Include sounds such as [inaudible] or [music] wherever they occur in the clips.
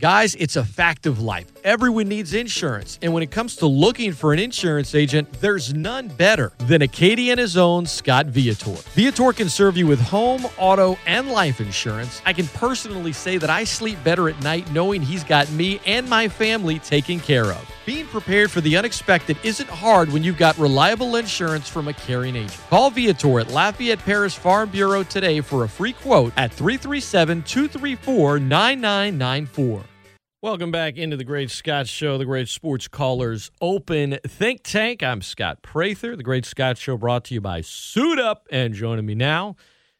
Guys, it's a fact of life. Everyone needs insurance. And when it comes to looking for an insurance agent, there's none better than Acadiana's own Scott Viator. Viator can serve you with home, auto, and life insurance. I can personally say that I sleep better at night knowing he's got me and my family taken care of. Being prepared for the unexpected isn't hard when you've got reliable insurance from a caring agent. Call Viator at Lafayette Parish Farm Bureau today for a free quote at 337 234 9994. Welcome back into the Great Scott Show, the Great Sports Callers Open Think Tank. I'm Scott Prather. The Great Scott Show brought to you by Suit Up. And joining me now,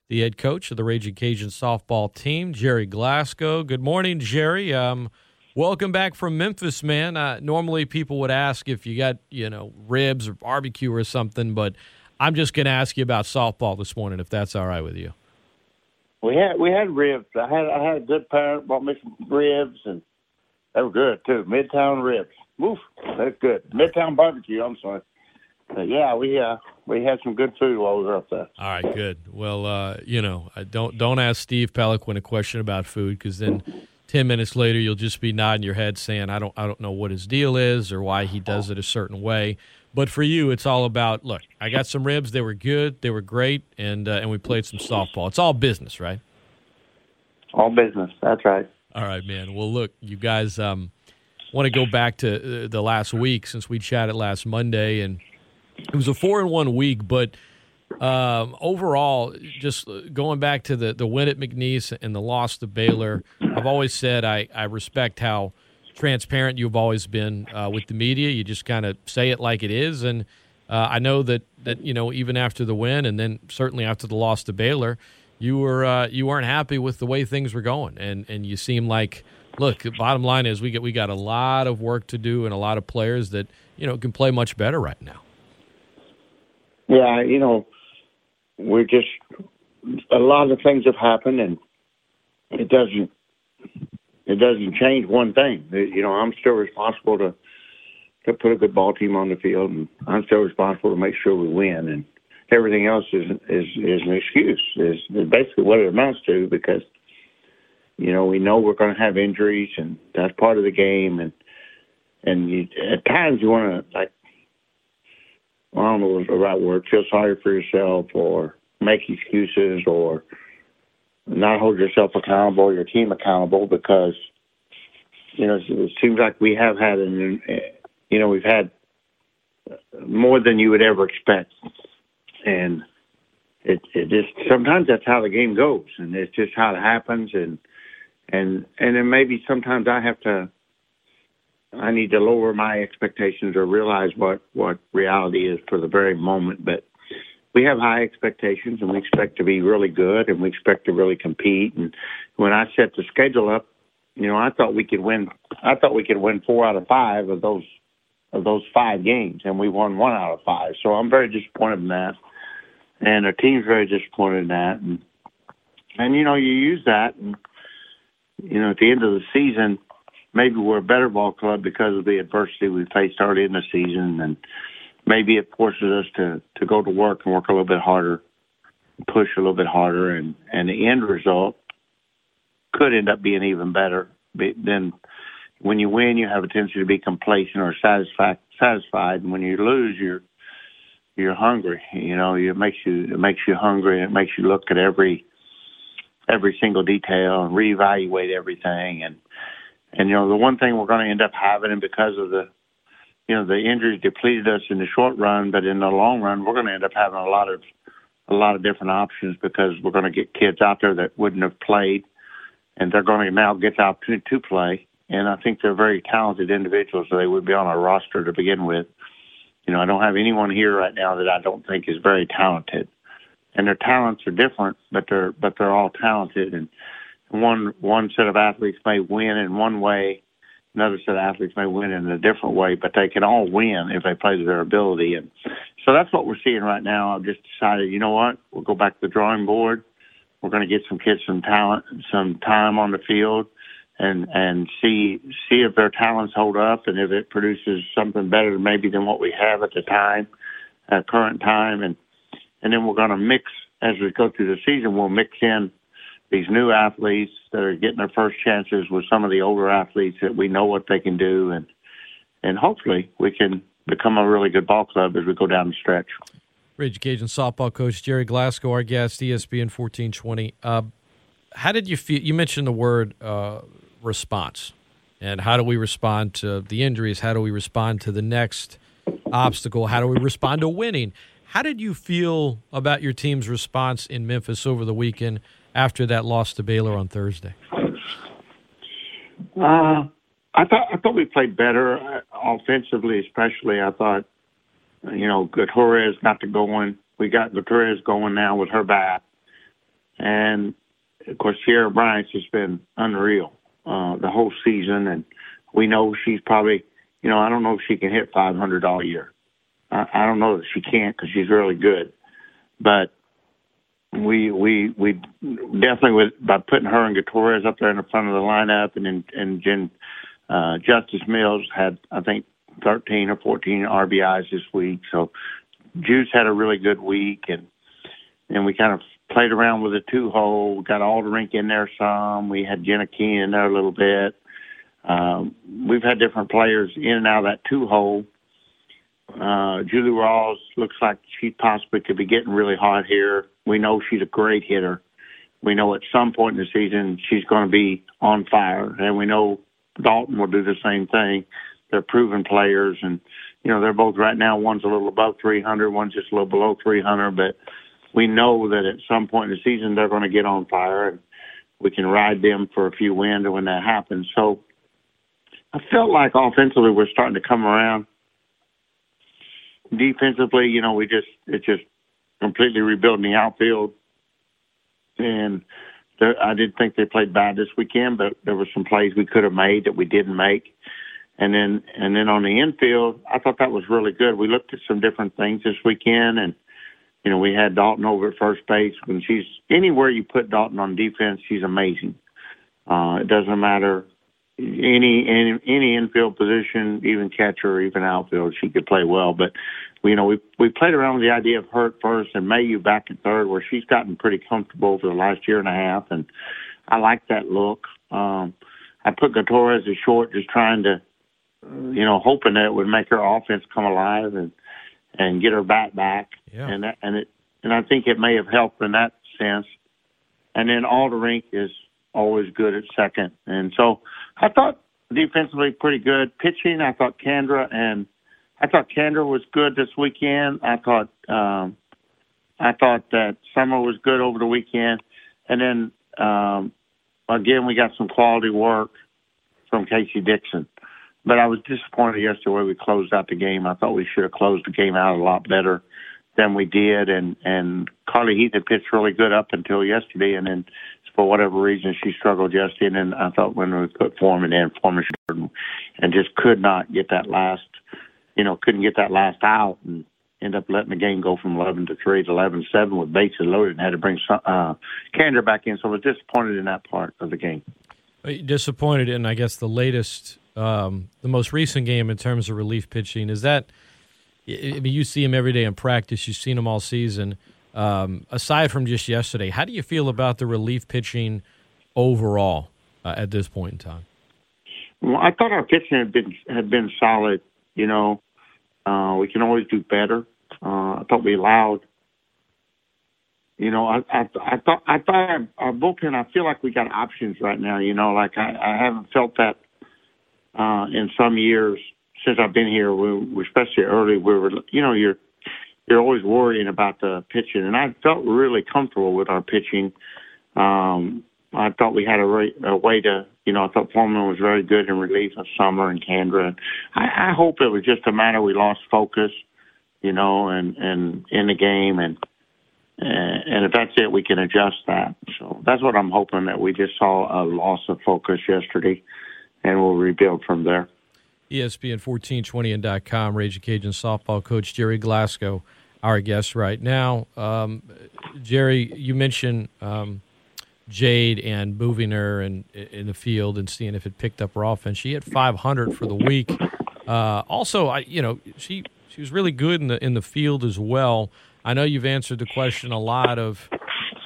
the head coach of the Ragin' Cajun softball team, Gerry Glasco. Good morning, Gerry. Um, welcome back from Memphis, man. Uh, normally, people would ask if you got, you know, ribs or barbecue or something, but I'm just going to ask you about softball this morning, if that's all right with you. We had we had ribs. I had I had a good parent bought me some ribs and they were good too. Midtown ribs. Woof, that's good. Midtown barbecue. I'm sorry. But yeah, we uh we had some good food while we were up there. All right, good. Well, uh, you know, I don't don't ask Steve Peloquin a question about food because then ten minutes later you'll just be nodding your head saying I don't I don't know what his deal is or why he does it a certain way. But for you, it's all about look. I got some ribs. They were good. They were great, and uh, and we played some softball. It's all business, right? All business. That's right. All right, man. Well, look, you guys um, want to go back to uh, the last week since we chatted last Monday, and it was a four and one week, but um, overall, just going back to the the win at McNeese and the loss to Baylor, I've always said I I respect how transparent you've always been uh, with the media. You just kind of say it like it is, and uh, I know that that you know even after the win, and then certainly after the loss to Baylor you were uh, you weren't happy with the way things were going, and and you seem like look. The bottom line is we get we got a lot of work to do and a lot of players that you know can play much better right now. Yeah, you know, we're just a lot of things have happened, and it doesn't it doesn't change one thing. You know, I'm still responsible to to put a good ball team on the field, and I'm still responsible to make sure we win. And everything else is is is an excuse. Is, basically what it amounts to because you know we know we're going to have injuries and that's part of the game and and you, at times you want to like I don't know the right word feel sorry for yourself or make excuses or not hold yourself accountable or your team accountable because you know it seems like we have had an you know we've had more than you would ever expect and it it just sometimes that's how the game goes, and it's just how it happens, and and and then maybe sometimes I have to I need to lower my expectations or realize what what reality is for the very moment, but we have high expectations and we expect to be really good and we expect to really compete and when I set the schedule up, you know, I thought we could win I thought we could win 4 out of 5 of those of those 5 games and we won 1 out of 5. So I'm very disappointed in that and our team's very disappointed in that. And and you know, you use that, and you know, at the end of the season, maybe we're a better ball club because of the adversity we faced early in the season, and maybe it forces us to to go to work and work a little bit harder, push a little bit harder, and and the end result could end up being even better. Then, when you win, you have a tendency to be complacent or satisfied. Satisfied, and when you lose, you're you're hungry. You know, it makes you it makes you hungry. And it makes you look at every every single detail and reevaluate everything. And and you know, the one thing we're going to end up having, and because of the you know the injuries depleted us in the short run, but in the long run, we're going to end up having a lot of a lot of different options because we're going to get kids out there that wouldn't have played, and they're going to now get the opportunity to play. And I think they're very talented individuals, so they would be on our roster to begin with. You know, I don't have anyone here right now that I don't think is very talented, and their talents are different, but they're but they're all talented. And one one set of athletes may win in one way, another set of athletes may win in a different way, but they can all win if they play to their ability. And so that's what we're seeing right now. I've just decided, you know what, we'll go back to the drawing board. We're going to get some kids some talent, some time on the field and and see see if their talents hold up and if it produces something better maybe than what we have at the time, at current time, and and then we're going to mix as we go through the season. We'll mix in these new athletes that are getting their first chances with some of the older athletes that we know what they can do, and and hopefully we can become a really good ball club as we go down the stretch. Ragin' Cajun softball coach Gerry Glasco, our guest, ESPN fourteen twenty. Uh, how did you feel? You mentioned the word uh, response, and how do we respond to the injuries? How do we respond to the next obstacle? How do we respond to winning? How did you feel about your team's response in Memphis over the weekend after that loss to Baylor on Thursday? Uh, I thought I thought we played better uh, offensively, especially. I thought, you know, Gortarez got to going. We got Gortarez going now with her bat, and of course Ciara Bryan's just been unreal uh, the whole season, and we know she's probably, you know, I don't know if she can hit 500 all year. I, I don't know that she can't because she's really good, but we we we definitely with by putting her and Gortarez up there in the front of the lineup, and then and Jen uh, Justice Milz had I think 13 or 14 RBIs this week. So Juice had a really good week, and and we kind of played around with a two hole. Got Alderink in there some. We had Jenna Keene in there a little bit. Um, we've had different players in and out of that two hole uh, Julie Rawls looks like she possibly could be getting really hot here. We know she's a great hitter. We know at some point in the season she's going to be on fire, and we know Dalton will do the same thing. They're proven players, and you know they're both right now. One's a little above 300, one's just a little below 300, but we know that at some point in the season they're going to get on fire, and we can ride them for a few wins when that happens. So I felt like offensively we're starting to come around defensively, you know, we just it's just completely rebuilding the outfield, and there, I didn't think they played bad this weekend, but there were some plays we could have made that we didn't make. And then and then on the infield, I thought that was really good. We looked at some different things this weekend, and you know we had Dalton over at first base. When she's anywhere you put Dalton on defense, she's amazing. Uh, it doesn't matter any any any infield position, even catcher, or even outfield, she could play well. But you know, we we played around with the idea of her at first and Mayeux back at third, where she's gotten pretty comfortable for the last year and a half, and I like that look. Um, I put Gortarez as short, just trying to, you know, hoping that it would make her offense come alive and and get her bat back. Yeah. And that, and it and I think it may have helped in that sense. And then Alderink is always good at second. And so I thought defensively pretty good. Pitching, I thought Kandra and I thought Kandra was good this weekend. I thought um, I thought that Summer was good over the weekend, and then um, again we got some quality work from Casey Dixon. But I was disappointed yesterday where we closed out the game. I thought we should have closed the game out a lot better than we did, and and Carly Heath had pitched really good up until yesterday, and then for whatever reason she struggled yesterday. And then I thought when we put Foreman in, Foreman and just could not get that last, you know, couldn't get that last out, and end up letting the game go from 11 to 3 to 11 7 with bases loaded and had to bring uh, Kandra back in. So I was disappointed in that part of the game. Disappointed in, I guess, the latest, um, the most recent game in terms of relief pitching. Is that I mean, you see him every day in practice. You've seen him all season. Um, aside from just yesterday, how do you feel about the relief pitching overall uh, at this point in time? Well, I thought our pitching had been had been solid. You know, uh, we can always do better. Uh, I thought we allowed. You know, I I, I thought I thought our, our bullpen. I feel like we got options right now. You know, like I, I haven't felt that uh, in some years since I've been here, we, especially early, we were, you know, you're you're always worrying about the pitching, and I felt really comfortable with our pitching. Um, I thought we had a, re- a way to, you know, I thought Foreman was very good in relief of Summer and Kandra. I, I hope it was just a matter we lost focus, you know, and and in the game, and and if that's it, we can adjust that. So that's what I'm hoping that we just saw a loss of focus yesterday, and we'll rebuild from there. ESPN 1420 and .com, Cajun softball coach Gerry Glasco, our guest right now. Um, Gerry, you mentioned um, Jade and moving her in, in the field and seeing if it picked up her offense. She hit 500 for the week. Uh, also, I you know she she was really good in the in the field as well. I know you've answered the question a lot of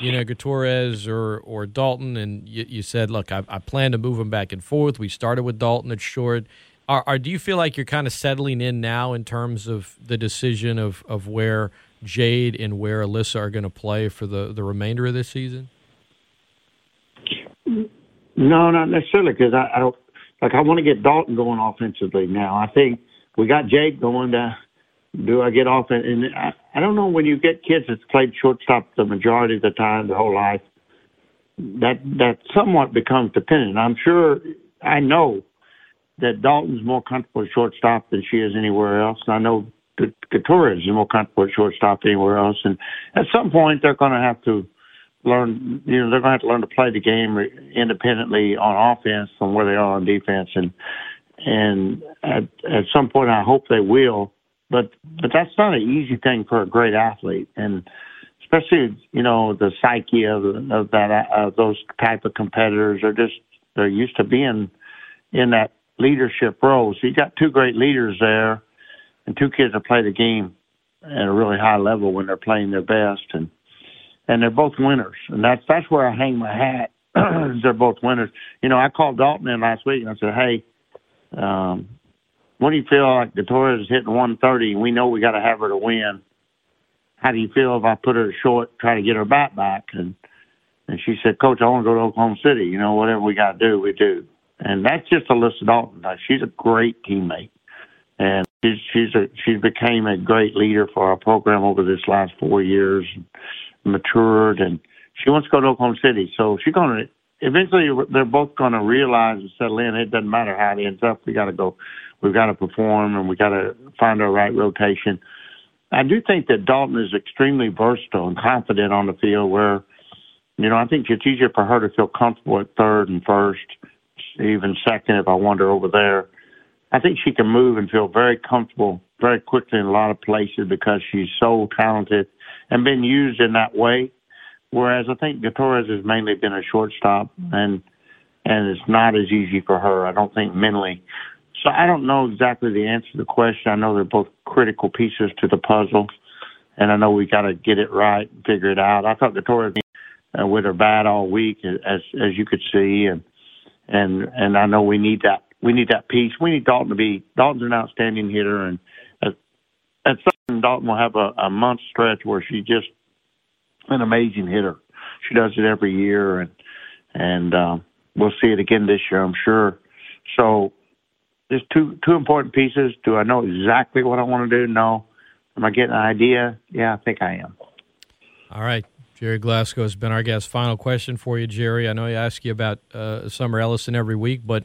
you know, Gortarez or or Dalton, and you, you said, look, I, I, plan to move them back and forth. We started with Dalton at short. Are, are, do you feel like you're kind of settling in now in terms of the decision of, of where Jade and where Alyssa are going to play for the, the remainder of this season? No, not necessarily, because I, I like. I want to get Dalton going offensively now. I think we got Jade going. To, do I get off? And I, I don't know when you get kids that's played shortstop the majority of the time, the whole life. That that somewhat becomes dependent. I'm sure. I know that Dalton's more comfortable at shortstop than she is anywhere else. And I know Gortarez is more comfortable at shortstop anywhere else. And at some point, they're going to have to learn. You know, they're going to have to learn to play the game independently on offense from where they are on defense. And and at at some point, I hope they will. But but that's not an easy thing for a great athlete, and especially you know the psyche of of that of those type of competitors are just they're used to being in that leadership role. So you got two great leaders there, and two kids that play the game at a really high level when they're playing their best, and and they're both winners, and that's that's where I hang my hat. [clears throat] they're both winners. You know, I called Dalton in last week and I said, "Hey, um, what do you feel like Gortarez is hitting 130 we know we got to have her to win? How do you feel if I put her short, try to get her bat back?" And and she said, "Coach, I want to go to Oklahoma City. You know, whatever we got to do, we do." and that's just Alyssa Dalton. She's a great teammate, and she's she's a she's became a great leader for our program over this last four years, matured, and she wants to go to Oklahoma City. So she's going to eventually. They're both going to realize and settle in. It doesn't matter how it ends up. We got to go. We've got to perform, and we got to find our right rotation. I do think that Dalton is extremely versatile and confident on the field. Where, you know, I think it's easier for her to feel comfortable at third and first even second if I want her over there. I think she can move and feel very comfortable very quickly in a lot of places because she's so talented and been used in that way. Whereas I think Gortarez has mainly been a shortstop and and it's not as easy for her, I don't think mentally. So I don't know exactly the answer to the question. I know they're both critical pieces to the puzzle, and I know we got to get it right and figure it out. I thought Gortarez uh, with her bat all week, as as you could see, and and and I know we need that we need that piece. We need Dalton to be Dalton's an outstanding hitter, and at, at some Dalton will have a, a month stretch where she's just an amazing hitter. She does it every year, and and um, we'll see it again this year, I'm sure. So there's two two important pieces. Do I know exactly what I want to do? No. Am I getting an idea? Yeah, I think I am. All right. Gerry Glasco has been our guest. Final question for you, Gerry. I know I ask you about uh, Summer Ellyson every week, but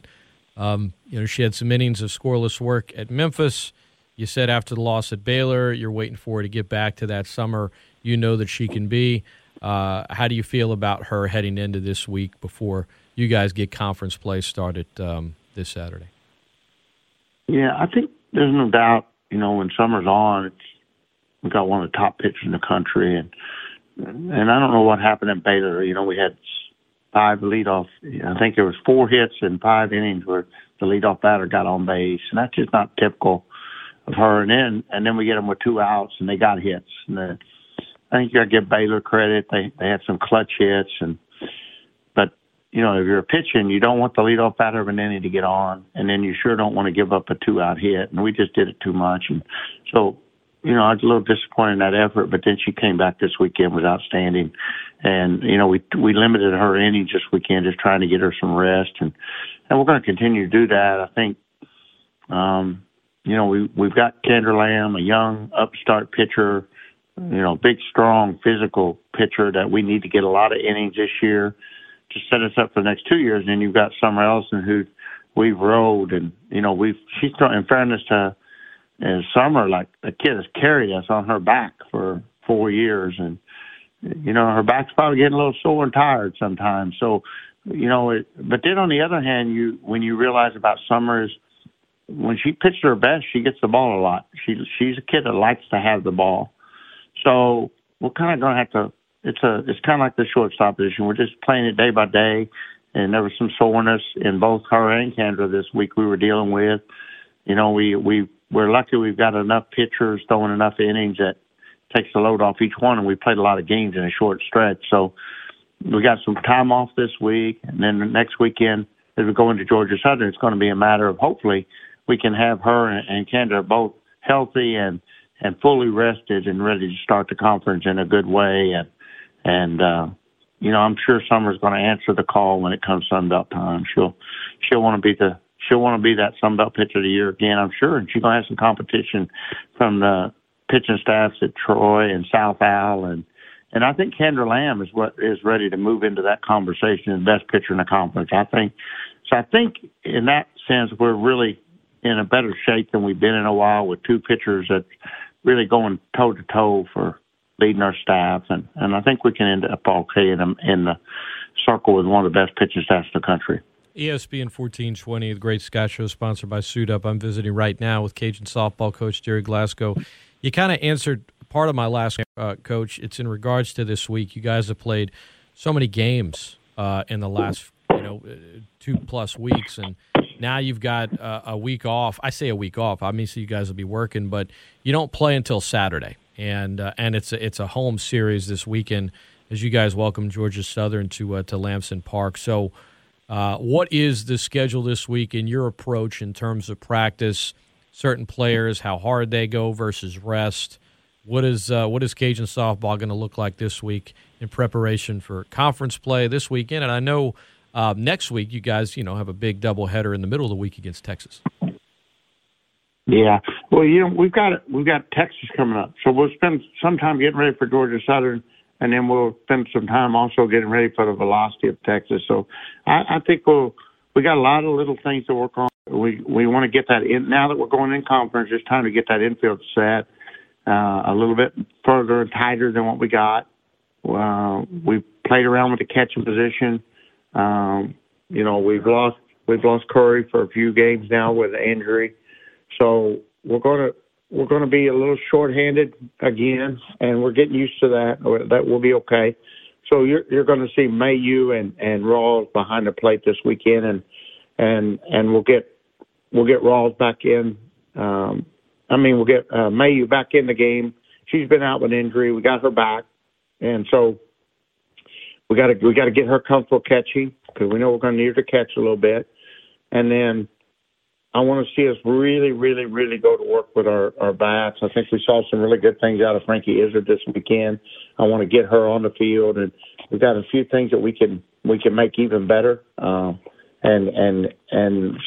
um, you know she had some innings of scoreless work at Memphis. You said after the loss at Baylor, you're waiting for her to get back to that summer. You know that she can be. Uh, how do you feel about her heading into this week before you guys get conference play started um, this Saturday? Yeah, I think there's no doubt. You know, when summer's on, we got one of the top pitchers in the country, and and I don't know what happened at Baylor. You know, we had five leadoff. I think there was four hits in five innings where the leadoff batter got on base, and that's just not typical of her. And then and then we get them with two outs, and they got hits. And the, I think you got to give Baylor credit. They they had some clutch hits, and but you know if you're pitching, you don't want the leadoff batter of an inning to get on, and then you sure don't want to give up a two out hit. And we just did it too much, and so you know, I was a little disappointed in that effort, but then she came back this weekend was outstanding, and you know, we we limited her innings this weekend, just trying to get her some rest, and and we're going to continue to do that. I think, um, you know, we we've got Kandra Lamb, a young upstart pitcher, you know, big, strong, physical pitcher that we need to get a lot of innings this year to set us up for the next two years. And then you've got Summer Ellyson who we've rode, and you know, we've she's in fairness to in summer, like the kid has carried us on her back for four years, and you know her back's probably getting a little sore and tired sometimes. So, you know, it, but then on the other hand, you when you realize about Summers, when she pitched her best, she gets the ball a lot. She she's a kid that likes to have the ball. So we're kind of going to have to. It's a it's kind of like the shortstop position. We're just playing it day by day, and there was some soreness in both her and Kandra this week. We were dealing with. You know, we we we're lucky we've got enough pitchers throwing enough innings that takes the load off each one. And we played a lot of games in a short stretch, so we got some time off this week, and then the next weekend as we go into Georgia Southern, it's going to be a matter of hopefully we can have her and, Kendra both healthy and and fully rested and ready to start the conference in a good way. And and uh, you know, I'm sure Summer's going to answer the call when it comes Sunbelt time. She'll she'll want to be the she'll want to be that Sunbelt pitcher of the year again. I'm sure, and she's going to have some competition from the pitching staffs at Troy and South Al and. And I think Kandra Lamb is what is ready to move into that conversation as best pitcher in the conference. I think so. I think in that sense we're really in a better shape than we've been in a while with two pitchers that really going toe to toe for leading our staff, and and I think we can end up okay in, in the circle with one of the best pitching staffs in the country. ESPN 1420, the Great Scott Show, sponsored by Suit Up. I'm visiting right now with Cajun softball coach Gerry Glasco. You kind of answered part of my last uh, coach. It's in regards to this week. You guys have played so many games uh, in the last you know uh, two plus weeks, and now you've got uh, a week off. I say a week off. Obviously, you guys will be working, but you don't play until Saturday, and uh, and it's a, it's a home series this weekend as you guys welcome Georgia Southern to uh, to Lamson Park. So, uh, what is the schedule this week in your approach in terms of practice? Certain players, how hard they go versus rest. What is uh, what is Cajun softball going to look like this week in preparation for conference play this weekend? And I know uh, next week, you guys, you know, have a big doubleheader in the middle of the week against Texas. Yeah, well, you know, we've got we've got Texas coming up, so we'll spend some time getting ready for Georgia Southern, and then we'll spend some time also getting ready for the velocity of Texas. So, I, I think we'll we got a lot of little things to work on. We we want to get that in now that we're going in conference. It's time to get that infield set uh, a little bit further and tighter than what we got. Uh, we played around with the catching position. Um, you know, we've lost we've lost Curry for a few games now with an injury, so we're gonna we're gonna be a little shorthanded again, and we're getting used to that. That will be okay. So you're you're going to see Mayeux and and Rawls behind the plate this weekend, and and and we'll get we'll get Rawls back in. Um, I mean, we'll get uh, Mayeux back in the game. She's been out with injury. We got her back, and so we got to we got to get her comfortable catching because we know we're going to need her to catch a little bit, and then I want to see us really, really, really go to work with our our bats. I think we saw some really good things out of Frankie Izzard this weekend. I want to get her on the field, and we've got a few things that we can we can make even better, um, and and and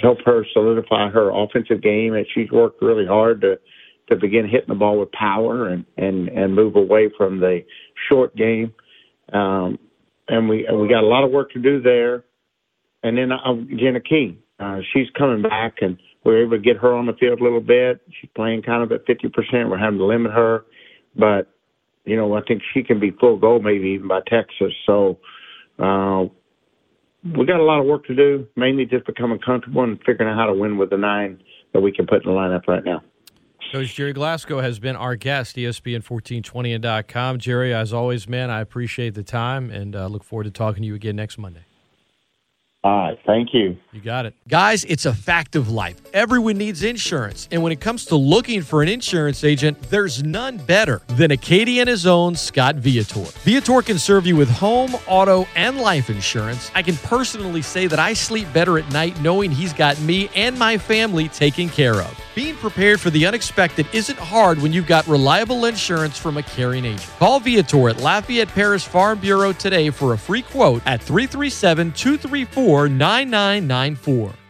help her solidify her offensive game. And she's worked really hard to to begin hitting the ball with power and and and move away from the short game. Um, and we we got a lot of work to do there. And then uh, Jenna Key, uh, she's coming back, and we're able to get her on the field a little bit. She's playing kind of at 50%. We're having to limit her, but you know I think she can be full go maybe even by Texas. So uh, we got a lot of work to do, mainly just becoming comfortable and figuring out how to win with the nine that we can put in the lineup right now. Coach Gerry Glasco has been our guest, ESPN1420.com. Gerry, as always, man, I appreciate the time and uh, look forward to talking to you again next Monday. All right. Thank you. You got it. Guys, it's a fact of life. Everyone needs insurance. And when it comes to looking for an insurance agent, there's none better than Acadiana's own Scott Viator. Viator can serve you with home, auto, and life insurance. I can personally say that I sleep better at night knowing he's got me and my family taken care of. Being prepared for the unexpected isn't hard when you've got reliable insurance from a caring agent. Call Viator at Lafayette Parish Farm Bureau today for a free quote at 337 234 9994.